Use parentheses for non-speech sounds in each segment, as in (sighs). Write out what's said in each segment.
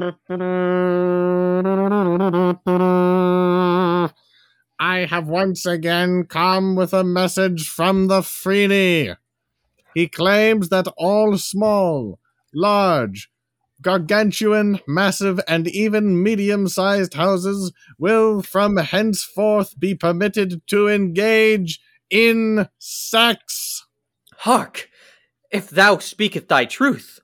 I have once again come with a message from the Freeney. He claims that all small, large, gargantuan, massive, and even medium sized houses will from henceforth be permitted to engage in sex. Hark! If thou speaketh thy truth.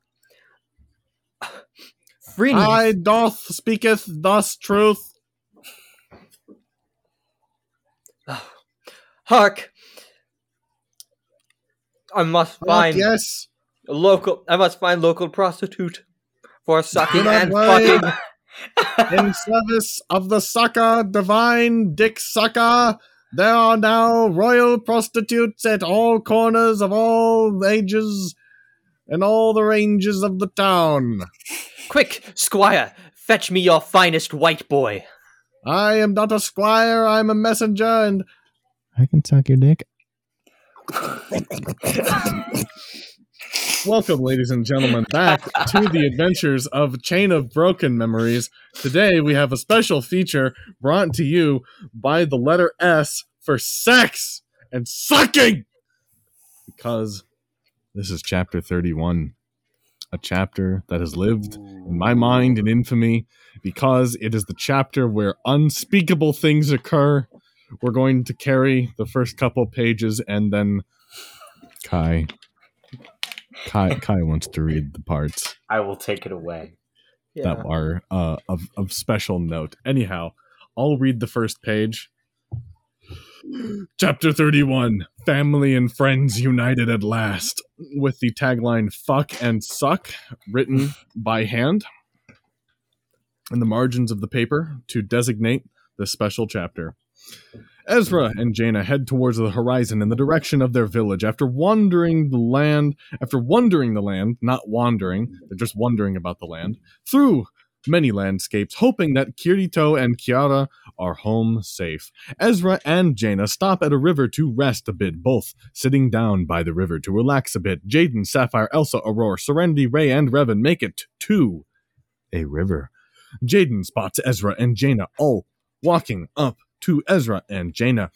Freeney, I doth speaketh thus truth. (sighs) hark! I must But find yes, a local. I must find local prostitute for sucking and fucking. (laughs) (laughs) in service of the sucker, divine dick sucker, there are now royal prostitutes at all corners of all ages and all the ranges of the town. Quick, squire, fetch me your finest white boy. I am not a squire, I'm a messenger, and I can suck your dick. welcome, ladies and gentlemen, back to the adventures of Chain of Broken Memories. Today we have a special feature brought to you by the letter S for sex and sucking! Because this is chapter 31, a chapter that has lived in my mind in infamy because it is the chapter where unspeakable things occur. We're going to carry the first couple pages and then Kai. Kai, Kai wants to read the parts I will take it away. that are uh, of, of special note. Anyhow, I'll read the first page. Chapter 31 Family and Friends United at Last, with the tagline Fuck and Suck written by hand in the margins of the paper to designate this special chapter. Ezra and Jaina head towards the horizon in the direction of their village after wandering the land, after wandering the land, not wandering, they're just wondering about the land, through many landscapes, hoping that Kirito and Kiara are home safe. Ezra and Jaina stop at a river to rest a bit, both sitting down by the river to relax a bit. Jaden, Sapphire, Elsa, Aurora, Serenity, Ray, and Revan make it to a river. Jaden spots Ezra and Jaina all walking up to Ezra and Jaina.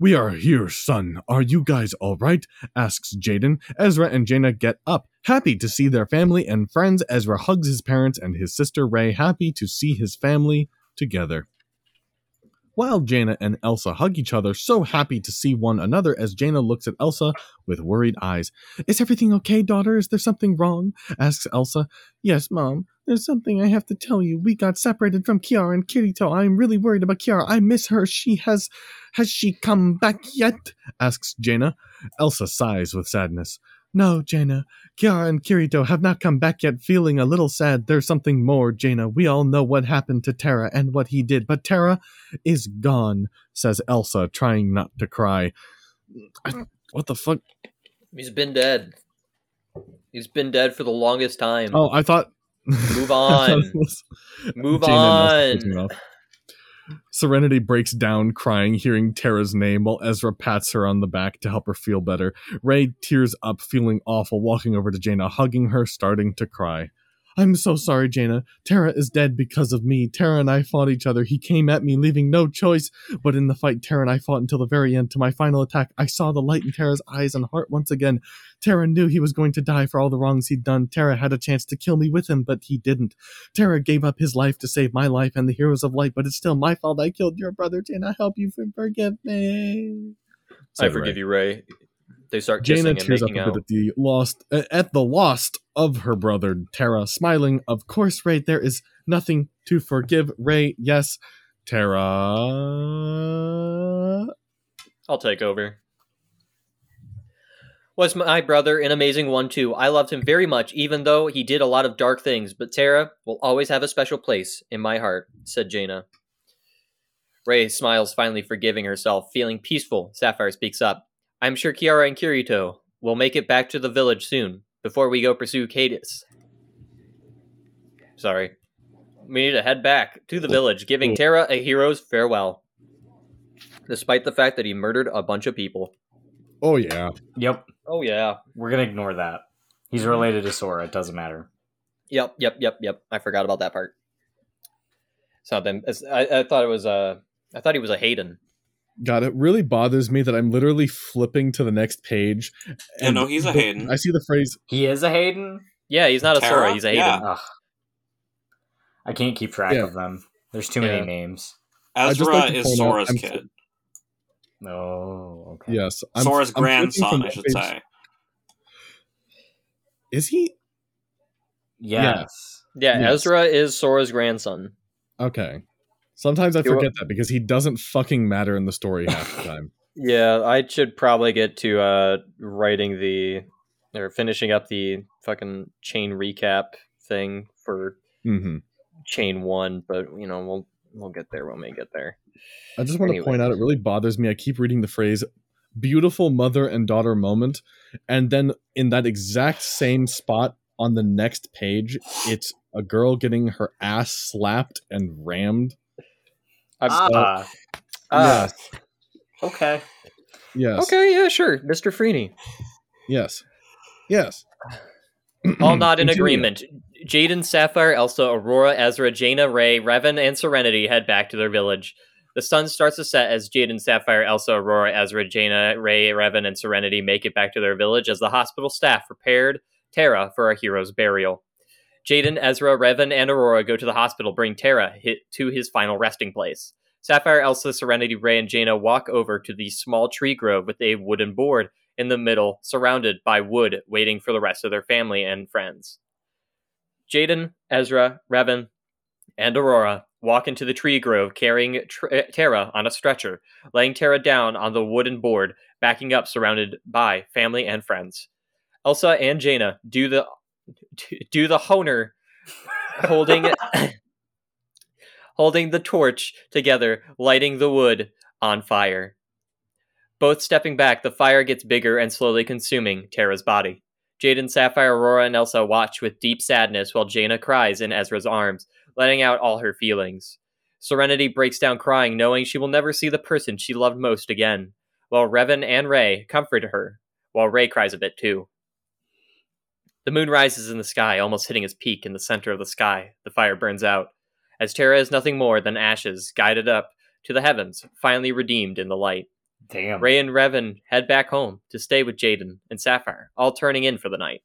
We are here, son. Are you guys all right? asks Jaden. Ezra and Jaina get up, happy to see their family and friends. Ezra hugs his parents and his sister Ray, happy to see his family together. While Jaina and Elsa hug each other, so happy to see one another as Jaina looks at Elsa with worried eyes. Is everything okay, daughter? Is there something wrong? asks Elsa. Yes, Mom. There's something I have to tell you. We got separated from Kiara and Kirito. I'm really worried about Kiara. I miss her. She has. Has she come back yet? asks Jaina. Elsa sighs with sadness. No, Jaina. Kiara and Kirito have not come back yet, feeling a little sad. There's something more, Jaina. We all know what happened to Terra and what he did, but Terra is gone, says Elsa, trying not to cry. I- what the fuck? He's been dead. He's been dead for the longest time. Oh, I thought. Move on. (laughs) Move Jaina must have pissed on. Serenity breaks down, crying, hearing Terra's name, while Ezra pats her on the back to help her feel better. Ray tears up, feeling awful, walking over to Jaina, hugging her, starting to cry. I'm so sorry, Jaina. Terra is dead because of me. Terra and I fought each other. He came at me, leaving no choice. But in the fight, Terra and I fought until the very end. To my final attack, I saw the light in Terra's eyes and heart once again. Terra knew he was going to die for all the wrongs he'd done. Terra had a chance to kill me with him, but he didn't. Terra gave up his life to save my life and the heroes of light, but it's still my fault I killed your brother. Jaina, help you forgive me. I forgive you, Ray. They start kissing Jaina and tears up a making bit uh, at the lost at the lost of her brother Terra, smiling. Of course, Ray, there is nothing to forgive. Ray, yes, Terra. I'll take over. Was my brother an amazing one too? I loved him very much, even though he did a lot of dark things. But Terra will always have a special place in my heart," said Jaina. Ray smiles, finally forgiving herself, feeling peaceful. Sapphire speaks up. I'm sure Kiara and Kirito will make it back to the village soon, before we go pursue Cadis. Sorry. We need to head back to the village, giving Terra a hero's farewell. Despite the fact that he murdered a bunch of people. Oh yeah, Yep. Oh yeah. We're gonna ignore that. He's related to Sora. It doesn't matter. Yep, yep, yep, yep. I forgot about that part. It's not them. It's, I, I thought it was a. I thought he was a Hayden. God, it really bothers me that I'm literally flipping to the next page. Yeah, no, he's a Hayden. I see the phrase. He is a Hayden. Yeah, he's not a Tara? Sora. He's a Hayden. Yeah. Ugh. I can't keep track Yeah. of them. There's too many names. Ezra like is point out- Sora's I'm- kid. Oh, okay. Yes, I'm, Sora's I'm grandson, I should page- say. Is he Yes. Yeah, Yes. Ezra is Sora's grandson. okay? Sometimes I forget that because he doesn't fucking matter in the story half the (laughs) time. Yeah, I should probably get to uh writing the or finishing up the fucking chain recap thing for hmm chain one, but you know we'll we'll get there when we get there. I just want Anyway. to point out it really bothers me. I keep reading the phrase "beautiful mother and daughter moment," and then in that exact same spot on the next page, it's a girl getting her ass slapped and rammed. I'm, Ah, Ah. yes, okay. yes, Okay, yeah, sure, Mr. Freeney. yes, yes. (clears throat) All not in Continue. agreement. Jaden, Sapphire, Elsa, Aurora, Ezra, Jaina, Ray, Revan, and Serenity head back to their village. The sun starts to set as Jaden, Sapphire, Elsa, Aurora, Ezra, Jaina, Ray, Revan, and Serenity make it back to their village as the hospital staff prepared Terra for a hero's burial. Jaden, Ezra, Revan, and Aurora go to the hospital, bring Terra to his final resting place. Sapphire, Elsa, Serenity, Ray, and Jaina walk over to the small tree grove with a wooden board in the middle, surrounded by wood, waiting for the rest of their family and friends. Jaden, Ezra, Revan, and Aurora walk into the tree grove carrying tr- uh, Terra on a stretcher, laying Terra down on the wooden board, backing up surrounded by family and friends. Elsa and Jaina do the (laughs) do the honer holding (laughs) holding the torch together, lighting the wood on fire. Both stepping back, the fire gets bigger and slowly consuming Terra's body. Jaden, Sapphire, Aurora, and Elsa watch with deep sadness while Jaina cries in Ezra's arms, letting out all her feelings. Serenity breaks down crying, knowing she will never see the person she loved most again, while Revan and Ray comfort her, while Ray cries a bit too. The moon rises in the sky, almost hitting its peak in the center of the sky. The fire burns out, as Terra is nothing more than ashes guided up to the heavens, finally redeemed in the light. Damn. Ray and Revan head back home to stay with Jaden and Sapphire, all turning in for the night,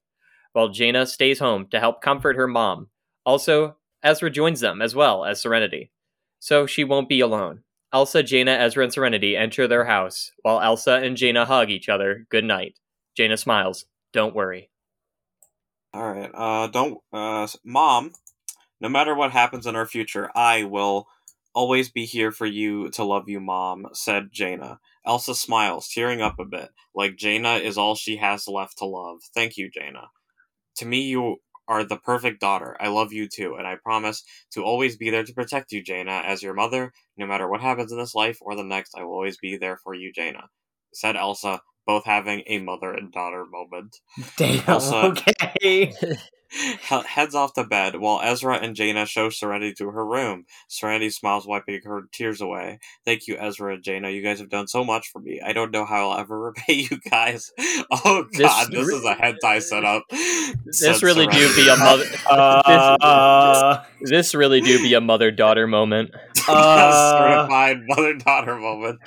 while Jaina stays home to help comfort her mom. Also, Ezra joins them as well as Serenity, so she won't be alone. Elsa, Jaina, Ezra, and Serenity enter their house, while Elsa and Jaina hug each other good night. Jaina smiles. Don't worry. All right. Uh, don't, uh, mom. No matter what happens in our future, I will always be here for you to love you, mom. Said Jaina. Elsa smiles, tearing up a bit, like Jaina is all she has left to love. Thank you, Jaina. To me, you are the perfect daughter. I love you too, and I promise to always be there to protect you, Jaina, as your mother. No matter what happens in this life or the next, I will always be there for you, Jaina. Said Elsa, both having a mother and daughter moment. Damn. Elsa- Okay. (laughs) Heads off to bed while Ezra and Jaina show Serenity to her room. Serenity smiles, wiping her tears away. Thank you, Ezra and Jaina. You guys have done so much for me. I don't know how I'll ever (laughs) repay you guys. (laughs) Oh This- god, this, is a hentai setup. This really do be a mother. Uh, This really do be a mother daughter moment. (laughs) uh, certified mother daughter moment.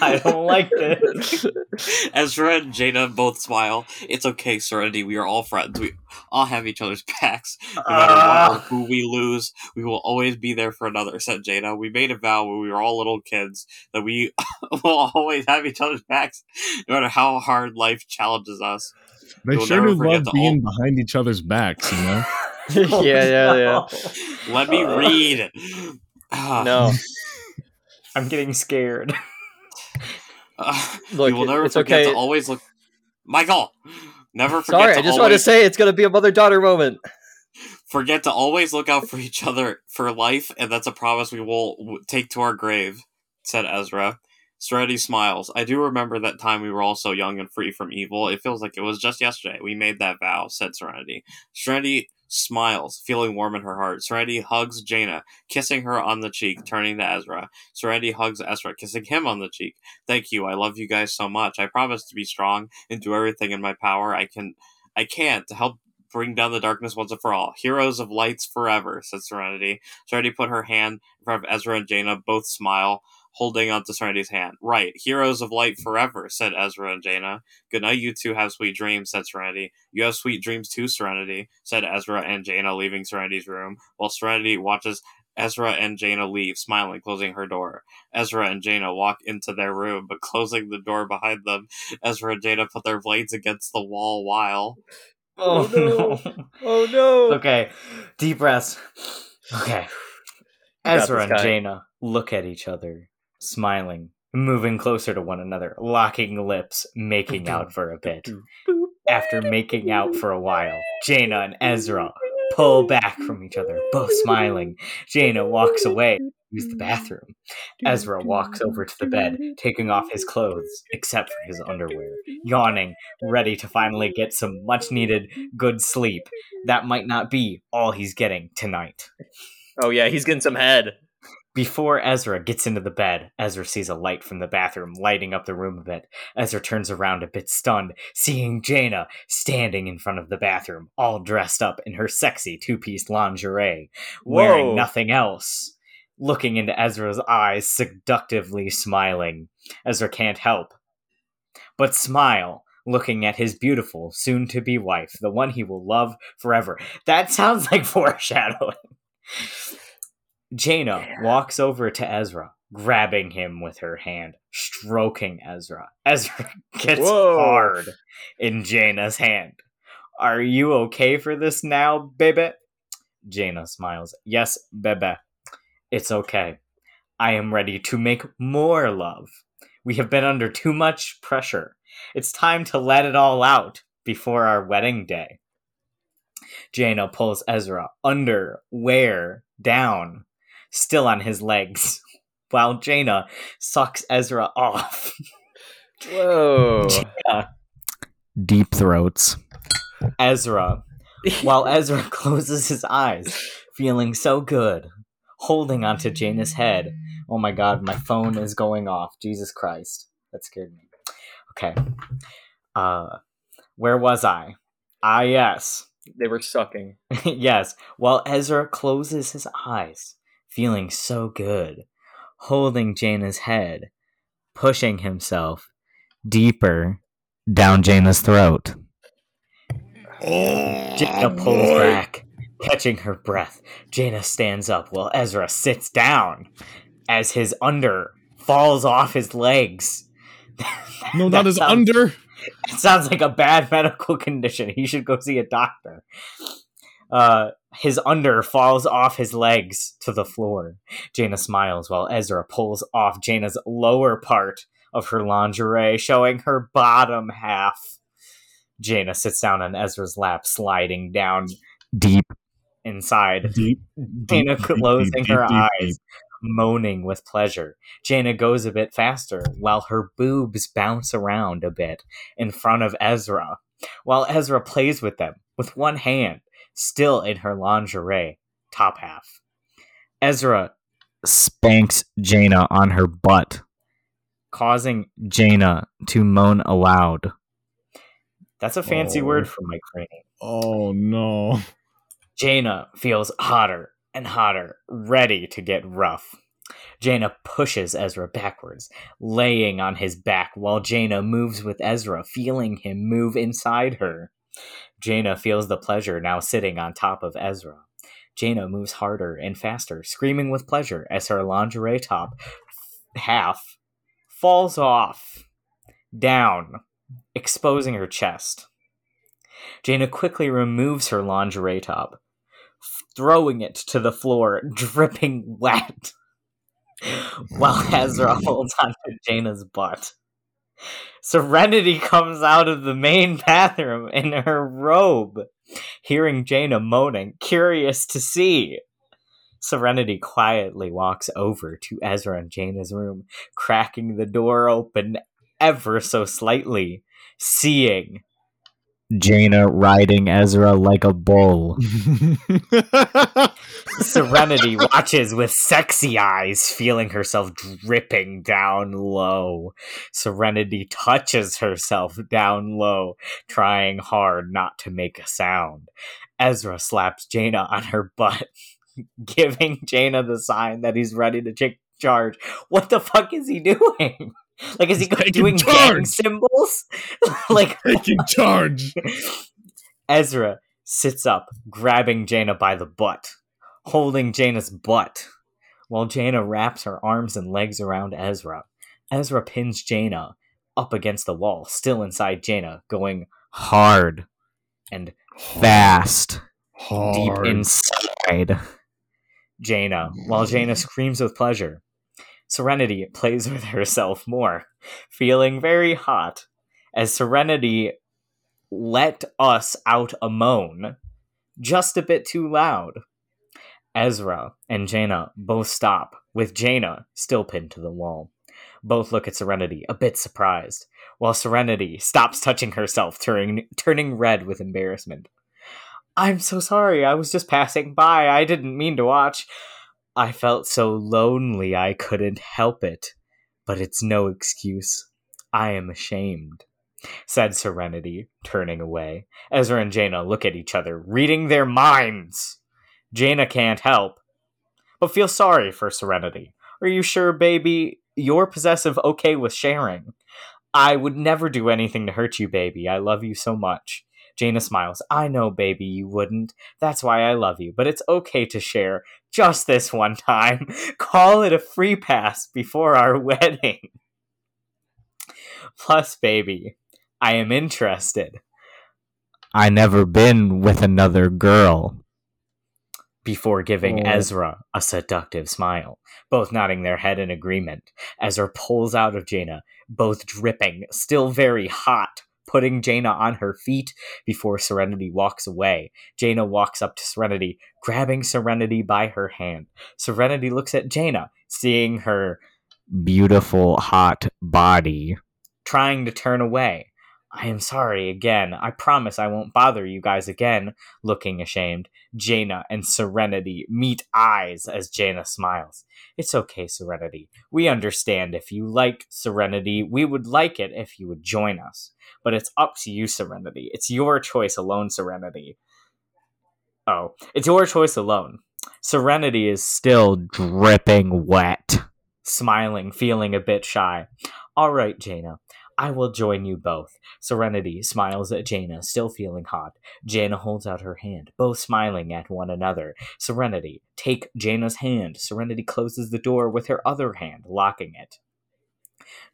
I don't like this. (laughs) Ezra and Jaina both smile. It's okay, Serenity. We are all friends. We all have each other's backs. No matter what or Uh, who we lose, we will always be there for another, said Jaina. We made a vow when we were all little kids that we (laughs) will always have each other's backs, no matter how hard life challenges us. They You'll sure do love the being behind each other's backs, you know. (laughs) yeah, yeah, yeah. Let me Uh, read. Ah, No, (laughs) I'm getting scared. (laughs) ah, look, we will never it's forget okay. to always look. Michael, never forget Sorry, to I just always want to say it's going to be a mother daughter moment. forget to always look out for each other for life, and that's a promise we will take to our grave," said Ezra. Serenity smiles. I do remember that time we were all so young and free from evil. It feels like it was just yesterday. We made that vow, said Serenity. Serenity smiles, feeling warm in her heart. Serenity hugs Jaina, kissing her on the cheek, turning to Ezra. Serenity hugs Ezra, kissing him on the cheek. Thank you. I love you guys so much. I promise to be strong and do everything in my power I can I can to help bring down the darkness once and for all. Heroes of lights forever, said Serenity. Serenity put her hand in front of Ezra and Jaina, both smile, holding onto Serenity's hand. Right, heroes of light forever, said Ezra and Jaina. Good night, you two have sweet dreams, said Serenity. You have sweet dreams too, Serenity, said Ezra and Jaina, leaving Serenity's room, while Serenity watches Ezra and Jaina leave, smiling, closing her door. Ezra and Jaina walk into their room, but closing the door behind them, Ezra and Jaina put their blades against the wall while. Oh, Oh, (laughs) no. no. Oh no! Okay, deep breaths. Okay. Ezra and guy. Jaina look at each other, smiling, moving closer to one another, locking lips, making out for a bit. After making out for a while, Jaina and Ezra pull back from each other, both smiling. Jaina walks away, use the bathroom. Ezra walks over to the bed, taking off his clothes, except for his underwear, yawning, ready to finally get some much needed good sleep. That might not be all he's getting tonight. Oh yeah, he's getting some head. Before Ezra gets into the bed, Ezra sees a light from the bathroom lighting up the room a bit. Ezra turns around a bit stunned, seeing Jaina standing in front of the bathroom, all dressed up in her sexy two piece lingerie, wearing Whoa. nothing else. Looking into Ezra's eyes, seductively smiling. Ezra can't help but smile, looking at his beautiful, soon to be wife, the one he will love forever. That sounds like (laughs) foreshadowing. Jaina Yeah. walks over to Ezra, grabbing him with her hand, stroking Ezra. (laughs) Ezra gets Whoa. hard in Jaina's hand. Are you okay for this now, baby? Jaina smiles. Yes, bebe. It's okay. I am ready to make more love. We have been under too much pressure. It's time to let it all out before our wedding day. Jaina pulls Ezra under, where, down, still on his legs, (laughs) while Jaina sucks Ezra off. Whoa! (laughs) Deep throats. Ezra, (laughs) while Ezra closes his eyes, feeling so good, holding onto Jaina's head. Oh my god, my phone is going off. Jesus Christ. That scared me. Okay. Uh where was I? Ah yes. they were sucking. yes. While Ezra closes his eyes, feeling so good, holding Jaina's head, pushing himself deeper down Jaina's throat. Oh, Jaina pulls back, catching her breath. Jaina stands up while Ezra sits down as his under falls off his legs. No, (laughs) That not his sounds- under. (laughs) It sounds like a bad medical condition. He should go see a doctor. Uh, his under falls off his legs to the floor. Jaina smiles while Ezra pulls off Jaina's lower part of her lingerie, showing her bottom half. Jaina sits down on Ezra's lap, sliding down deep inside. Deep. Jaina deep, closing deep, her deep, eyes, moaning with pleasure. Jaina goes a bit faster while her boobs bounce around a bit in front of Ezra, while Ezra plays with them with one hand, still in her lingerie, top half. Ezra spanks Jaina on her butt, causing Jaina to moan aloud. That's a fancy Oh. word for my Craney. Oh no. Jaina feels hotter and hotter, ready to get rough. Jaina pushes Ezra backwards, laying on his back while Jaina moves with Ezra, feeling him move inside her. Jaina feels the pleasure now sitting on top of Ezra. Jaina moves harder and faster, screaming with pleasure as her lingerie top half falls off, down, exposing her chest. Jaina quickly removes her lingerie top, throwing it to the floor, (laughs) dripping wet, (laughs) while Ezra holds onto Jaina's butt. Serenity comes out of the main bathroom in her robe, hearing Jaina moaning, curious to see. Serenity quietly walks over to Ezra and Jaina's room, cracking the door open ever so slightly, seeing Jaina riding Ezra like a bull. (laughs) Serenity watches with sexy eyes, feeling herself dripping down low. Serenity touches herself down low, trying hard not to make a sound. Ezra slaps Jaina on her butt, (laughs) giving Jaina the sign that he's ready to take charge. What the fuck is he doing? (laughs) Like, is he He's doing gang charge. symbols? (laughs) like, (laughs) Taking charge. Ezra sits up, grabbing Jaina by the butt, holding Jaina's butt, while Jaina wraps her arms and legs around Ezra. Ezra pins Jaina up against the wall, still inside Jaina, going hard and fast, deep inside Jaina, while Jaina screams with pleasure. Serenity plays (laughs) with herself more, feeling very hot, as Serenity let us out a moan, just a bit too loud. Ezra and Jaina both stop, with Jaina still pinned to the wall. Both look at Serenity, a bit surprised, while Serenity stops touching herself, turning, turning red with embarrassment. I'm so sorry, I was just passing by, I didn't mean to watch. I felt so lonely I couldn't help it, but it's no excuse. I am ashamed said Serenity, turning away. Ezra and Jaina look at each other, reading their minds. Jaina can't help, but feel sorry for Serenity. Are you sure, baby? You're possessive, okay with sharing. I would never do anything to hurt you, baby. I love you so much. Jaina smiles. I know, baby, you wouldn't. That's why I love you, but it's okay to share. Just this one time. (laughs) Call it a free pass before our (laughs) wedding. Plus, baby, I am interested. I never been with another girl. Before giving Oh. Ezra a seductive smile, both nodding their head in agreement. Ezra pulls out of Jaina, both dripping, still very hot, putting Jaina on her feet before Serenity walks away. Jaina walks up to Serenity, grabbing Serenity by her hand. Serenity looks at Jaina, seeing her beautiful, hot body, trying to turn away. I am sorry again. I promise I won't bother you guys again. Looking ashamed, Jaina and Serenity meet eyes as Jaina smiles. It's okay, Serenity. We understand if you like Serenity. We would like it if you would join us. But it's up to you, Serenity. It's your choice alone, Serenity. Oh, it's your choice alone. Serenity is still dripping wet, smiling, feeling a bit shy. All right, Jaina. I will join you both. Serenity smiles at Jaina, still feeling hot. Jaina holds out her hand, both smiling at one another. Serenity, take Jaina's hand. Serenity closes the door with her other hand, locking it.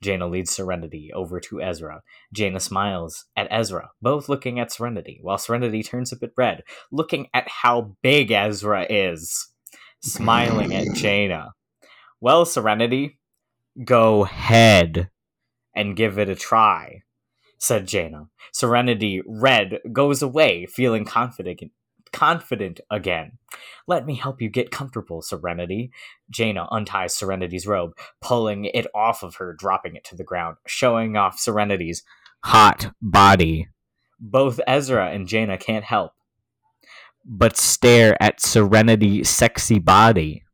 Jaina leads Serenity over to Ezra. Jaina smiles at Ezra, both looking at Serenity, while Serenity turns a bit red, looking at how big Ezra is, smiling at Jaina. Well, Serenity, go ahead and give it a try, said Jaina. Serenity, red, goes away, feeling confident confident again. Let me help you get comfortable, Serenity. Jaina unties Serenity's robe, pulling it off of her, dropping it to the ground, showing off Serenity's hot body. Both Ezra and Jaina can't help but stare at Serenity's sexy body.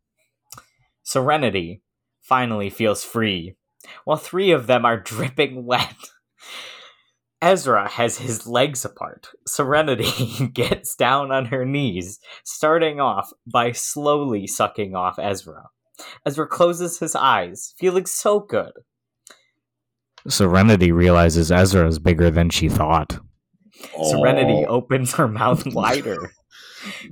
Serenity finally feels free, while three of them are (laughs) dripping wet. Ezra has his legs apart. Serenity (laughs) gets down on her knees, starting off by slowly sucking off Ezra. Ezra closes his eyes, feeling so good. Serenity realizes Ezra is bigger than she thought. Serenity Oh. opens her mouth (laughs) wider,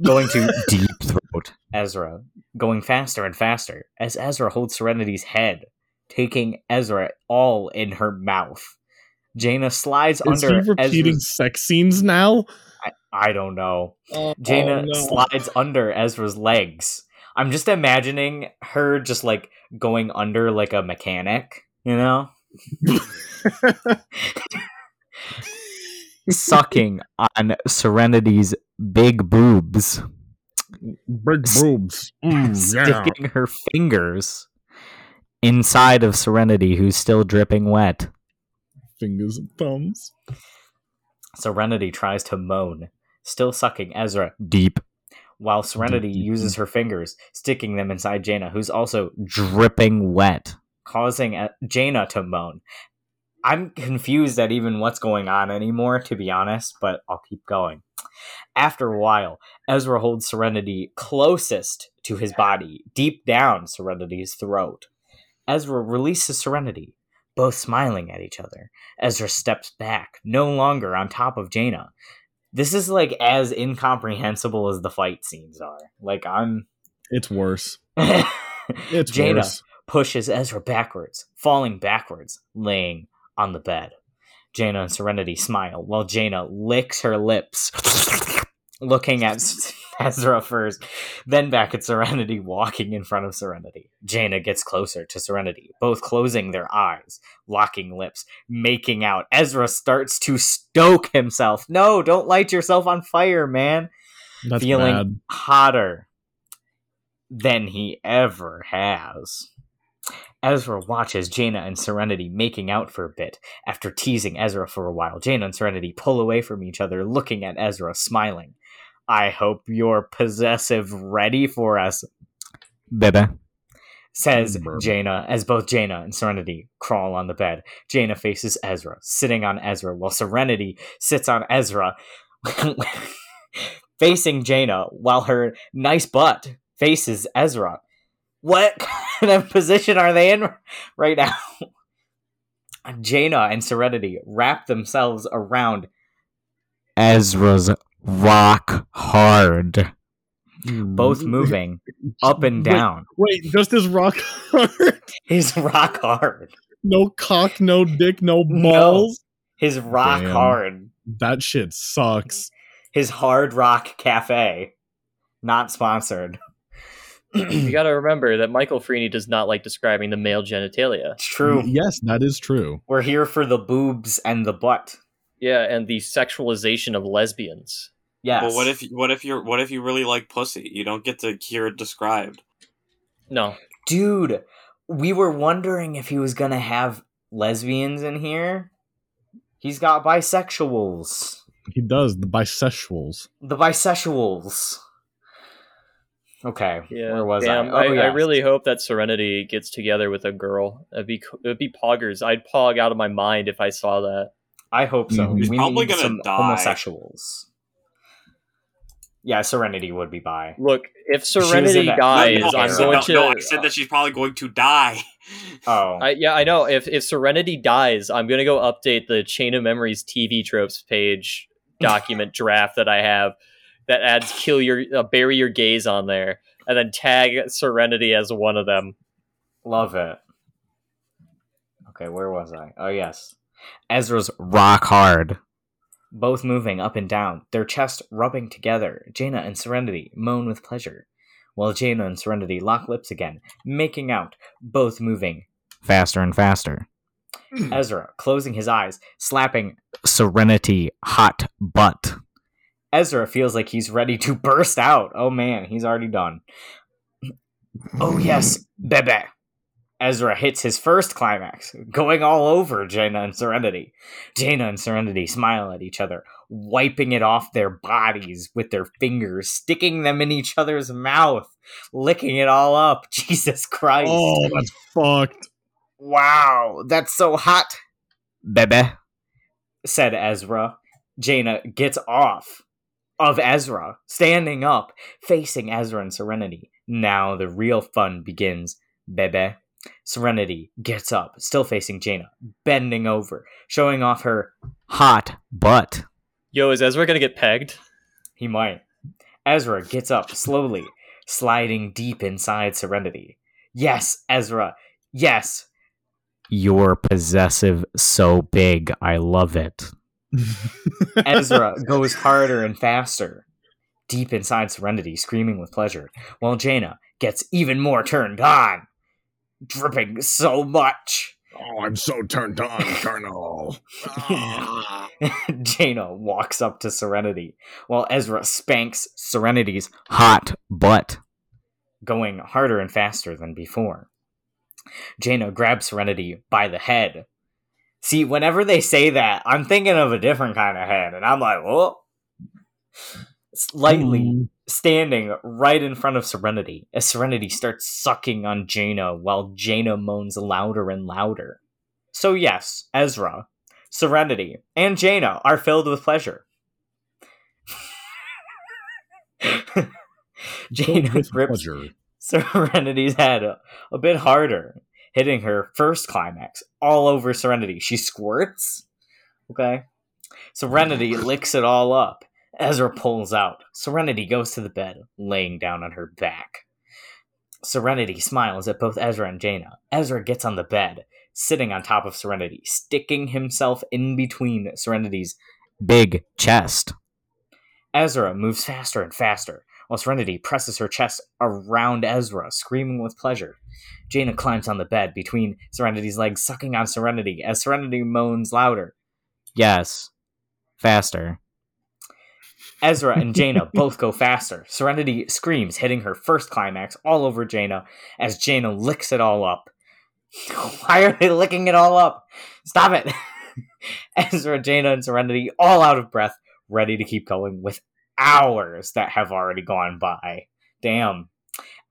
going to deep throat Ezra, going faster and faster as Ezra holds Serenity's head, taking Ezra all in her mouth. Jaina slides Is he under repeating Ezra's. sex scenes now? I, I don't know. Oh, Jaina no. slides under Ezra's legs. I'm just imagining her just like going under like a mechanic, you know? (laughs) Sucking on Serenity's big boobs, Big boobs. Mm, (laughs) yeah. sticking her fingers inside of Serenity, who's still dripping wet. Fingers and thumbs. Serenity tries to moan, still sucking Ezra deep, while Serenity Deep, deep, uses her fingers, sticking them inside Jaina, who's also dripping wet, causing uh, Jaina to moan. I'm confused at even what's going on anymore, to be honest, but I'll keep going. After a while, Ezra holds Serenity closest to his body, deep down Serenity's throat. Ezra releases Serenity, both smiling at each other. Ezra steps back, no longer on top of Jaina. This is like as incomprehensible as the fight scenes are. Like I'm It's worse. (laughs) It's Jaina worse. pushes Ezra backwards, falling backwards, laying on the bed. Jaina and Serenity smile while Jaina licks her lips, looking at (laughs) Ezra first, then back at Serenity, walking in front of Serenity. Jaina gets closer to Serenity, both closing their eyes, locking lips, making out. Ezra starts to stoke himself. No, don't light yourself on fire, man That's feeling bad. hotter than he ever has. Ezra watches Jaina and Serenity making out for a bit. After teasing Ezra for a while, Jaina and Serenity pull away from each other, looking at Ezra, smiling. I hope you're possessive ready for us, baby. Says mm, Brr. Jaina as both Jaina and Serenity crawl on the bed. Jaina faces Ezra, sitting on Ezra, while Serenity sits on Ezra, (laughs) facing Jaina, while her nice butt faces Ezra. What kind of position are they in right now? (laughs) Jaina and Serenity wrap themselves around Ezra's rock hard, both mm. moving up and down. Wait, just as rock hard. (laughs) He's rock hard. no cock, no dick, no No. balls. His rock Damn. hard. That shit sucks. His hard rock cafe. Not sponsored. You got to remember that Michael Freeney does not like describing the male genitalia. It's true. Yes, that is true. We're here for the boobs and the butt. Yeah, and the sexualization of lesbians. Yes. But what if what if you're what if you really like pussy? You don't get to hear it described. No, Dude, we were wondering if he was gonna have lesbians in here. He's got bisexuals. He does the bisexuals. The bisexuals. Okay, yeah. where was damn, I? I, Oh, I really hope that Serenity gets together with a girl. It'd be it'd be poggers. I'd pog out of my mind if I saw that. I hope so. Mhm. He's we probably need gonna some die. homosexuals. Yeah, Serenity would be bi. Look, if Serenity dies, no, no, I'm no, going no, to. no, I said that she's probably going to die. (laughs) Oh, I, yeah, I know. If if Serenity dies, I'm gonna go update the Chain of Memories TV tropes page (laughs) document draft that I have that adds "kill your uh, bury your gays" on there, and then tag Serenity as one of them. love it. Okay, where was I? Oh yes, Ezra's rock hard. Both moving up and down, their chests rubbing together. Jaina and Serenity moan with pleasure, while Jaina and Serenity lock lips again, making out, both moving faster and faster. Hmm. Ezra closing his eyes, slapping Serenity hot butt. Ezra feels like he's ready to burst out. Oh man, he's already done. Oh yes, bebe. Ezra hits his first climax, going all over Jaina and Serenity. Jaina and Serenity smile at each other, wiping it off their bodies with their fingers, sticking them in each other's mouth, licking it all up. (laughs) Jesus Christ. Oh, that's fucked. Wow, that's so hot. Bebe, said Ezra. Jaina gets off of Ezra, standing up, facing Ezra and Serenity. Now the real fun begins. Bebe. Serenity gets up, still facing Jaina, bending over, showing off her hot butt. Yo, is Ezra gonna get pegged? He might. Ezra gets up slowly, sliding deep inside Serenity. Yes, Ezra. Yes. You're possessive so big. I love it. (laughs) Ezra goes harder and faster, deep inside Serenity, screaming with pleasure, while Jaina gets even more turned on, dripping so much. oh, I'm so turned on, (laughs) Colonel. Ah. (laughs) Jaina walks up to Serenity, while Ezra spanks Serenity's hot butt, going harder and faster than before. Jaina grabs Serenity by the head, See, whenever they say that, I'm thinking of a different kind of head, and I'm like, oh. Slightly Mm. Standing right in front of Serenity as Serenity starts sucking on Jaina while Jaina moans louder and louder. So, yes, Ezra, Serenity, and Jaina are filled with pleasure. (laughs) Jaina grips pleasure. Serenity's head a, a bit harder, hitting her first climax all over Serenity. She squirts. Okay. Serenity (laughs) licks it all up. Ezra pulls out. Serenity goes to the bed, laying down on her back. Serenity smiles at both Ezra and Jaina. Ezra gets on the bed, sitting on top of Serenity, sticking himself in between Serenity's big chest. Ezra moves faster and faster, while Serenity presses her chest around Ezra, screaming with pleasure. Jaina climbs on the bed between Serenity's legs, sucking on Serenity as Serenity moans louder. Yes, faster. Ezra and (laughs) Jaina both go faster. Serenity screams, hitting her first climax all over Jaina as Jaina licks it all up. (laughs) Why are they licking it all up? Stop it! (laughs) Ezra, Jaina, and Serenity all out of breath, ready to keep going with hours that have already gone by. Damn.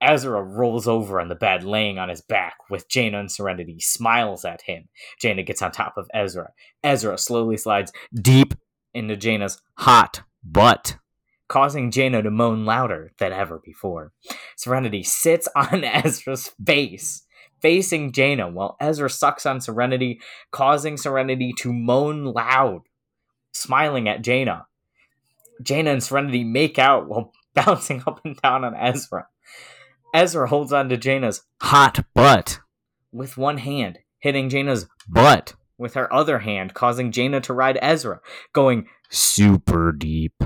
Ezra rolls over on the bed, laying on his back, with Jaina and Serenity smiles at him. Jaina gets on top of Ezra. Ezra slowly slides deep into Jaina's hot butt, causing Jaina to moan louder than ever before. Serenity sits (laughs) on Ezra's face, facing Jaina, while Ezra sucks on Serenity, causing Serenity to moan loud, smiling at Jaina. Jaina and Serenity make out while (laughs) bouncing up and down on Ezra. Ezra holds on to Jaina's hot butt with one hand, hitting Jaina's butt with her other hand, causing Jaina to ride Ezra, going super deep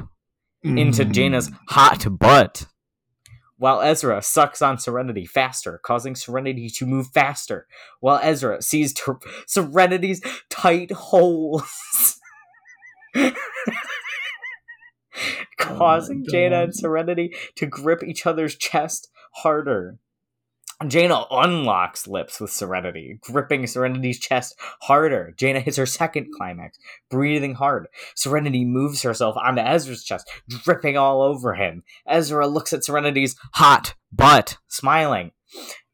into Mm. Jaina's hot butt. While Ezra sucks on Serenity faster, causing Serenity to move faster, while Ezra sees ter- Serenity's tight holes. (laughs) causing God. Jaina and Serenity to grip each other's chest harder. Jaina unlocks lips with Serenity, gripping Serenity's chest harder. Jaina hits her second climax, breathing hard. Serenity moves herself onto Ezra's chest, dripping all over him. Ezra looks at Serenity's hot butt, smiling.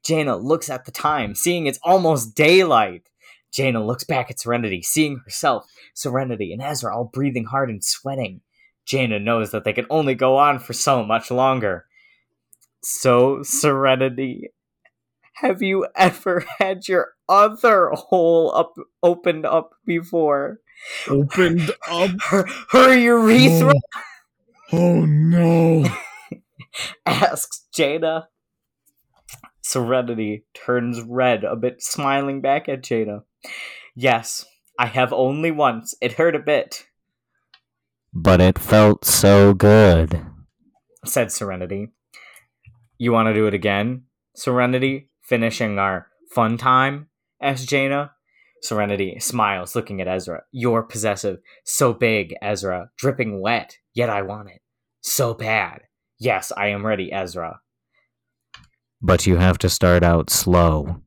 Jaina looks at the time, seeing it's almost daylight. Jaina looks back at Serenity, seeing herself, Serenity, and Ezra all breathing hard and sweating. Jaina knows that they can only go on for so much longer. So, Serenity, have you ever (laughs) had your other hole up opened up before? Opened up. (laughs) Her, her urethra Oh, oh no. (laughs) asks Jada. Serenity turns red, a bit smiling back at Jada. Yes, I have only once. It hurt a bit, But it felt so good. said Serenity. You want to do it again? Serenity, finishing our fun time? asked Jaina. Serenity smiles, looking at Ezra. You're possessive. So big, Ezra. Dripping wet. Yet I want it. So bad. Yes, I am ready, Ezra, But you have to start out slow.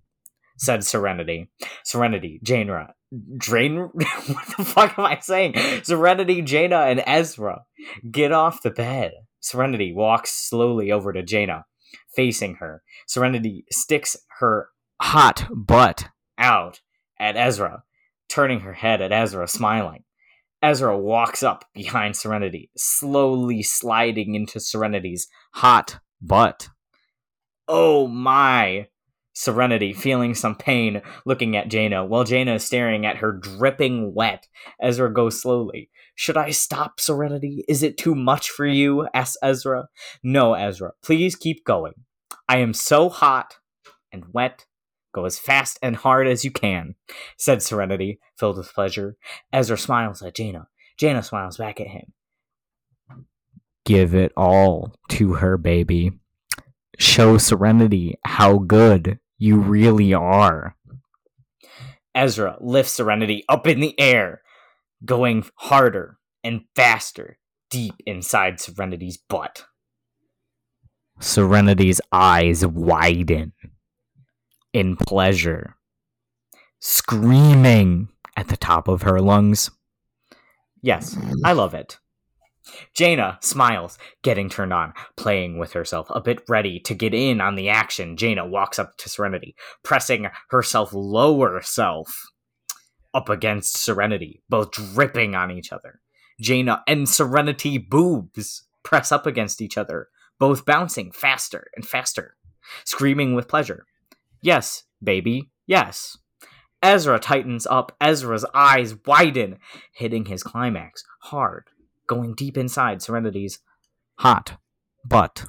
said Serenity. Serenity, Jaina. Drain. (laughs) what the fuck am I saying? Serenity, Jaina, and Ezra get off the bed. Serenity walks slowly over to Jaina, facing her. Serenity sticks her hot butt out at Ezra, turning her head at Ezra, smiling. Ezra walks up behind Serenity, slowly sliding into Serenity's hot butt. Oh my! Serenity, feeling some pain, looking at Jaina, while Jaina is staring at her dripping wet. Ezra goes slowly. Should I stop, Serenity? Is it too much for you? asks Ezra. No, Ezra. Please keep going. I am so hot and wet. Go as fast and hard as you can, said Serenity, filled with pleasure. Ezra smiles at Jaina. Jaina smiles back at him. Give it all to her, baby. Show Serenity how good you really are. Ezra lifts Serenity up in the air, going harder and faster deep inside Serenity's butt. Serenity's eyes widen in pleasure, screaming at the top of her lungs. Yes, I love it. Jaina smiles, getting turned on, playing with herself, a bit ready to get in on the action. Jaina walks up to Serenity, pressing herself lower self up against Serenity, both dripping on each other. Jaina and Serenity boobs press up against each other, both bouncing faster and faster, screaming with pleasure. Yes, baby, yes. Ezra tightens up. Ezra's eyes widen, hitting his climax hard, going deep inside Serenity's Hot butt.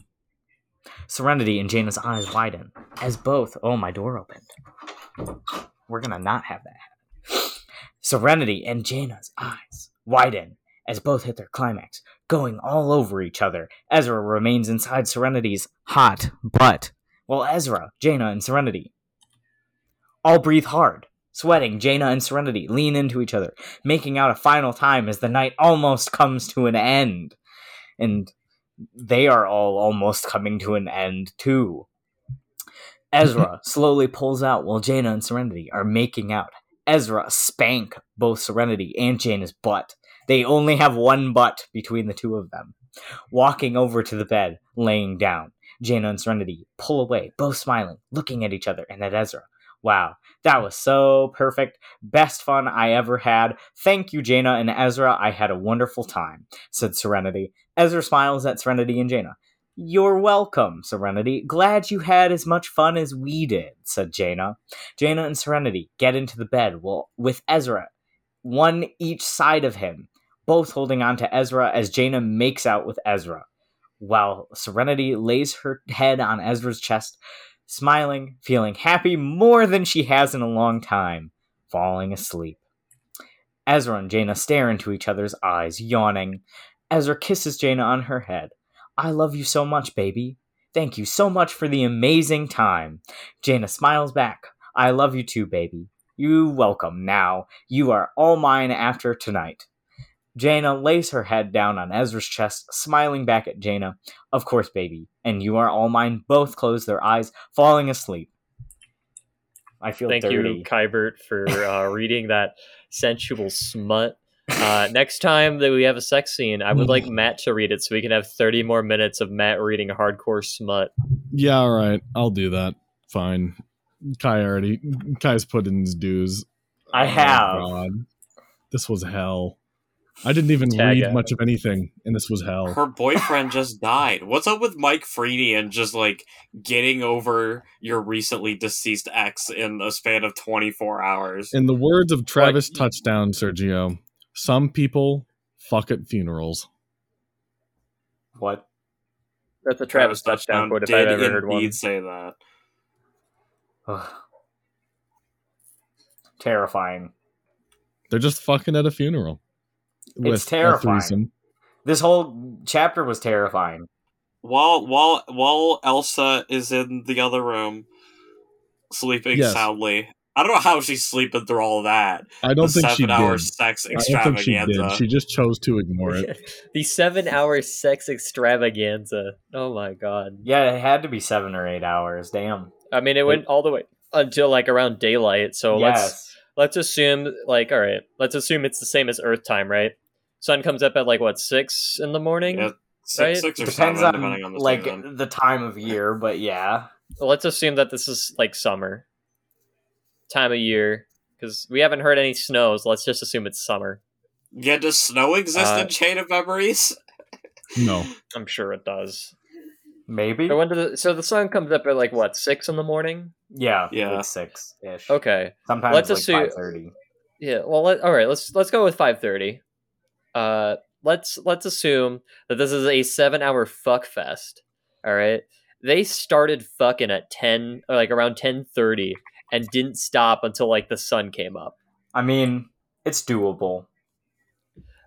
Serenity and Jaina's eyes widen as both. Oh, my door opened. We're gonna not have that happen. Serenity and Jaina's eyes widen as both hit their climax, going all over each other. Ezra remains inside Serenity's Hot butt. while Ezra, Jaina, and Serenity all breathe hard. Sweating, Jaina and Serenity lean into each other, making out a final time as the night almost comes to an end. And they are all almost coming to an end, too. Ezra (laughs) slowly pulls out while Jaina and Serenity are making out. Ezra spank both Serenity and Jaina's butt. They only have one butt between the two of them. Walking over to the bed, laying down. Jaina and Serenity pull away, both smiling, looking at each other and at Ezra. Wow, that was so perfect. Best fun I ever had. Thank you, Jaina and Ezra. I had a wonderful time, said Serenity. Ezra smiles at Serenity and Jaina. You're welcome, Serenity. Glad you had as much fun as we did, said Jaina. Jaina and Serenity get into the bed with Ezra, one each side of him, both holding on to Ezra as Jaina makes out with Ezra, while Serenity lays her head on Ezra's chest, smiling, feeling happy more than she has in a long time, falling asleep. Ezra and Jaina stare into each other's eyes, yawning. Ezra kisses Jaina on her head. I love you so much, baby. Thank you so much for the amazing time. Jaina smiles back. I love you too, baby. You welcome now. You are all mine after tonight. Jaina lays her head down on Ezra's chest, smiling back at Jaina. Of course, baby. And you are all mine. Both close their eyes, falling asleep. I feel Thank dirty. you, Kybert, for uh, reading that sensual smut. Uh, next time that we have a sex scene, I would like Matt to read it so we can have 30 more minutes of Matt reading hardcore smut. Yeah, all right. I'll do that. Fine. Kai already. Kai's put in his dues. I Oh, have. God. This was hell. I didn't even Tag read it. much of anything, and this was hell. Her boyfriend just died. What's up with Mike Freeney and just like getting over your recently deceased ex in a span of 24 hours? In the words of Travis What? Touchdown, Sergio, some people fuck at funerals. What? That's a Travis, touchdown quote if I've did ever heard indeed one. say that. Ugh. Terrifying. They're just fucking at a funeral. It's terrifying. This whole chapter was terrifying. While while while Elsa is in the other room, sleeping Yes. soundly. I don't know how she's sleeping through all that. I don't the think she seven did. hour sex I don't think she extravaganza. did. She just chose to ignore it. (laughs) the seven hour sex extravaganza. Oh my god. Yeah, it had to be seven or eight hours. Damn. I mean, it went all the way until like around daylight. So let's let's assume like all right, let's assume it's the same as Earth time, right? Sun comes up at like what six in the morning. Yeah, Six, Right? six or Depends seven, on, depending on the like season. the time of year, but yeah. Let's assume that this is like summer time of year because we haven't heard any snows. Let's just assume it's summer. Yeah, does snow exist Uh, in Chain of Memories? (laughs) No. I'm sure it does. Maybe. So when did the, so the sun comes up at like what six in the morning? Yeah. Yeah. Like six ish. Okay. Sometimes Let's like assume- five thirty. Yeah. Well, let, all right. Let's let's go with five thirty. Uh, let's let's assume that this is a seven-hour fuck fest. All right. They started fucking at ten, or like around ten thirty, and didn't stop until like the sun came up. I mean, it's doable.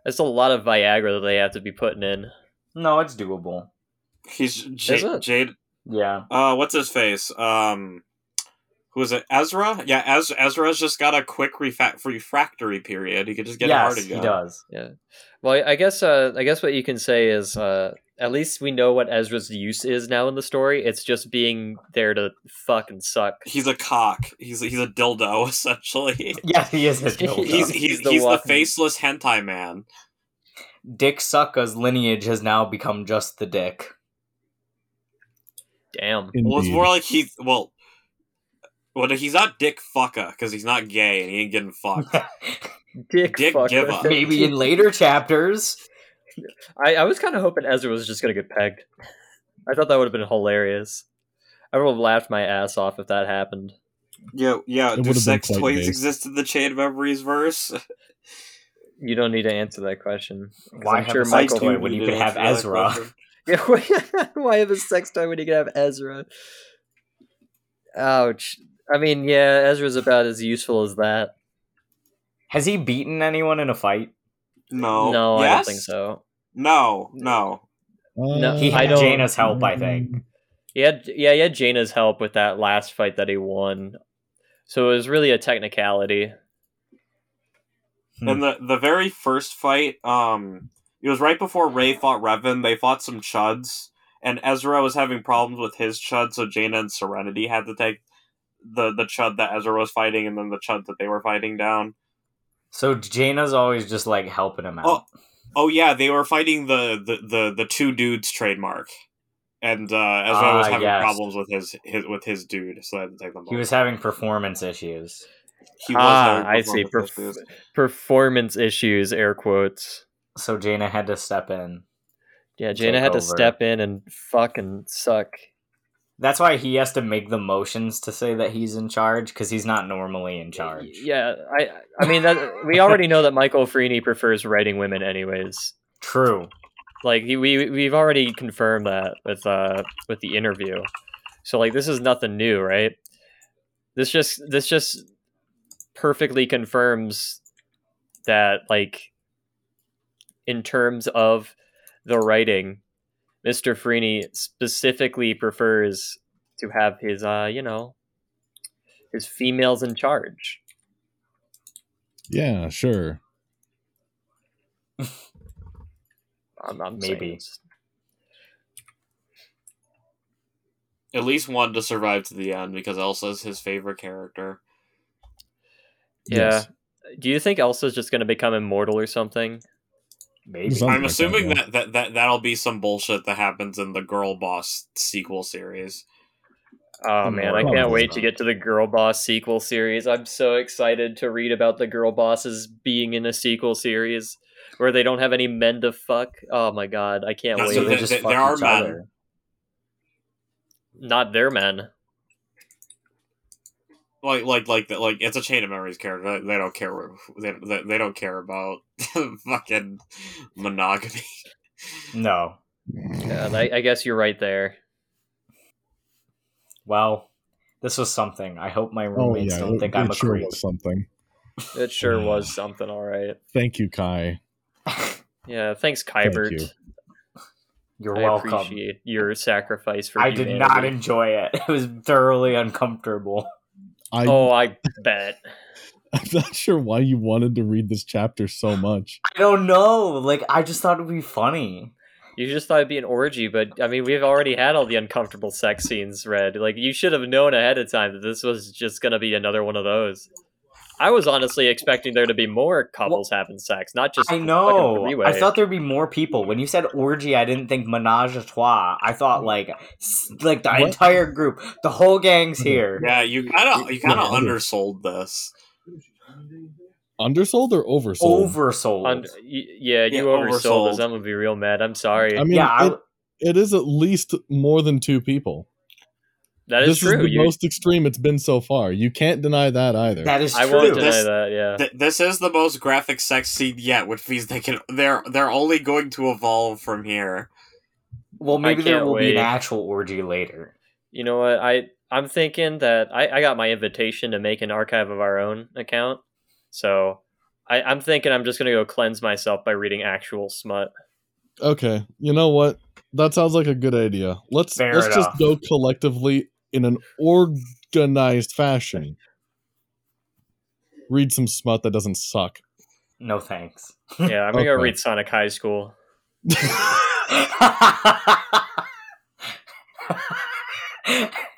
That's a lot of Viagra that they have to be putting in. No, it's doable. He's Is Jade. Jade Yeah. uh, what's his face? Um, Who is it? Ezra? Yeah, Ez- Ezra's just got a quick refa- refractory period. He could just get it yes, hard he does. Yeah. Well, I guess uh, I guess what you can say is uh, at least we know what Ezra's use is now in the story. It's just being there to fuck and suck. He's a cock. He's he's a dildo (laughs) essentially. (laughs) Yeah, he is a dildo. He's (laughs) he's He's he's the the, faceless hentai man. Dick Sucka's lineage has now become just the dick. Damn. Well, it's more like he's well. Well, he's not Dick Fucka because he's not gay and he ain't getting fucked. (laughs) Dick, Dick fucker. give up. Maybe in later chapters. I, I was kind of hoping Ezra was just gonna get pegged. I thought that would have been hilarious. I would have laughed my ass off if that happened. yeah, yeah. It Do would've sex toys base. exist in the Chain of Memories verse? (laughs) You don't need to answer that question. Why I'm have sure a sex Michael- toy when you could have Ezra? (laughs) Why have a sex toy when you can have Ezra? Ouch. I mean, yeah, Ezra's about as useful as that. Has he beaten anyone in a fight? No, no, I don't think so. No, no. No, He had don't- Jaina's help, I think. He had, yeah, he had Jaina's help with that last fight that he won. So it was really a technicality. Hmm. In the the very first fight, um, it was right before Ray fought Revan. They fought some chuds, and Ezra was having problems with his chud, so Jaina and Serenity had to take the the chud that Ezra was fighting, and then the chud that they were fighting down. So Jaina's always just like helping him out. Oh. Oh yeah, they were fighting the the the, the two dudes trademark, and uh, Ezra was Ah, having yes. problems with his, his with his dude, so they had to take them. he both. was having performance issues. He was Ah, having I see. performance Perf- issues. performance issues, air quotes. So Jaina had to step in. Yeah, Jaina Take had to step in and fucking suck. That's why he has to make the motions to say that he's in charge because he's not normally in charge. Yeah, I I mean that we already know that Michael Freeney prefers writing women anyways. True. Like he, we we've already confirmed that with uh with the interview. So like this is nothing new, right? This just this just perfectly confirms that like in terms of the writing, Mr. Freeney specifically prefers to have his uh, you know, his females in charge. Yeah, sure. (laughs) I'm, I'm Maybe. At least one to survive to the end because Elsa's his favorite character. Yeah. Yes. Do you think Elsa's just going to become immortal or something? Maybe. Something I'm like assuming that, yeah. that, that, that that'll be some bullshit that happens in the Girl Boss sequel series. Oh hmm, man, I can't wait to get to the Girl Boss sequel series. I'm so excited to read about the Girl Bosses being in a sequel series where they don't have any men to fuck. Oh my god, I can't No, wait. so so they there- just there- fuck there are each men. other. Not their men. Like like like the, like it's a chain of memories character. They, they don't care. They, they, they don't care about (laughs) fucking monogamy. No. Yeah, I, I guess you're right there. Well, this was something. I hope my Oh roommates yeah, don't it, think it I'm a sure creep. was something. It sure Yeah. was something, all right. Thank you, Kai. (laughs) Yeah, thanks, Thank you. You're I welcome. appreciate your sacrifice for I did not enjoy it. (laughs) It was thoroughly uncomfortable. I, Oh, I bet. (laughs) I'm not sure why you wanted to read this chapter so much. I don't know. Like I just thought it would be funny. You just thought it'd be an orgy, but I mean, we've already had all the uncomfortable sex scenes read. Like, you should have known ahead of time that this was just gonna be another one of those. I was honestly expecting there to be more couples having sex, not just I fucking know. three-way. I thought there'd be more people. When you said orgy, I didn't think menage a trois. I thought mm. like like the What? entire group, the whole gang's mm. here. Yeah, you kind of you kind of Yeah. undersold this. Undersold or oversold? Oversold. Un- y- yeah, you Yeah, oversold oversold. us. I'm gonna be real mad. I'm sorry. I mean, yeah, I, it, it is at least more than two people. That is this true. is the You- most extreme it's been so far. You can't deny that either. that is true. I won't deny This- that. Yeah. Th- this is the most graphic sex scene yet, which means they can they're they're only going to evolve from here. well, maybe there can't will be an actual orgy later. You know what? I I'm thinking that I, I got my invitation to make an archive of our own account, so I, I'm thinking I'm just gonna go cleanse myself by reading actual smut. Okay, you know what? That sounds like a good idea. Let's Fair let's enough. just go collectively in an organized fashion. Read some smut that doesn't suck. No thanks. Yeah, I'm gonna go read Sonic High School. (laughs) (laughs) (laughs)